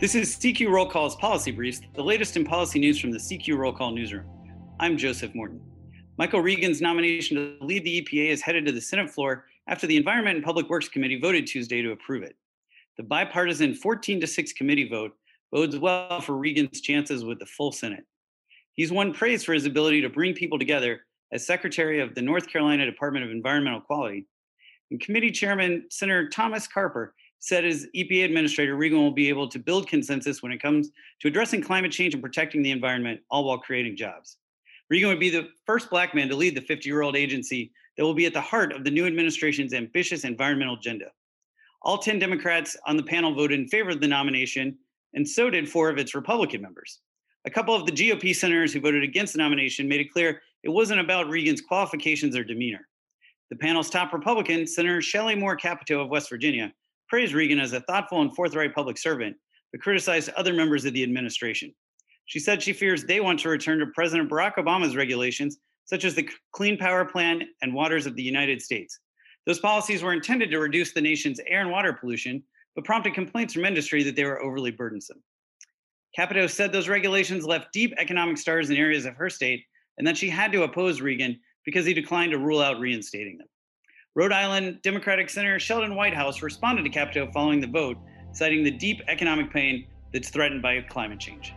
This is CQ Roll Call's Policy Briefs, the latest in policy news from the CQ Roll Call newsroom. I'm Joseph Morton. Michael Regan's nomination to lead the EPA is headed to the Senate floor after the Environment and Public Works Committee voted Tuesday to approve it. The bipartisan 14 to 6 committee vote bodes well for Regan's chances with the full Senate. He's won praise for his ability to bring people together as Secretary of the North Carolina Department of Environmental Quality. And Committee Chairman Senator Thomas Carper said as EPA Administrator, Regan will be able to build consensus when it comes to addressing climate change and protecting the environment, all while creating jobs. Regan would be the first Black man to lead the 50 year old agency that will be at the heart of the new administration's ambitious environmental agenda. All 10 Democrats on the panel voted in favor of the nomination, and so did four of its Republican members. A couple of the GOP senators who voted against the nomination made it clear it wasn't about Regan's qualifications or demeanor. The panel's top Republican, Senator Shelley Moore Capito of West Virginia, praised Regan as a thoughtful and forthright public servant, but criticized other members of the administration. She said she fears they want to return to President Barack Obama's regulations, such as the Clean Power Plan and Waters of the United States. Those policies were intended to reduce the nation's air and water pollution, but prompted complaints from industry that they were overly burdensome. Capito said those regulations left deep economic scars in areas of her state and that she had to oppose Regan because he declined to rule out reinstating them. Rhode Island Democratic Senator Sheldon Whitehouse responded to Capito following the vote, citing the deep economic pain that's threatened by climate change.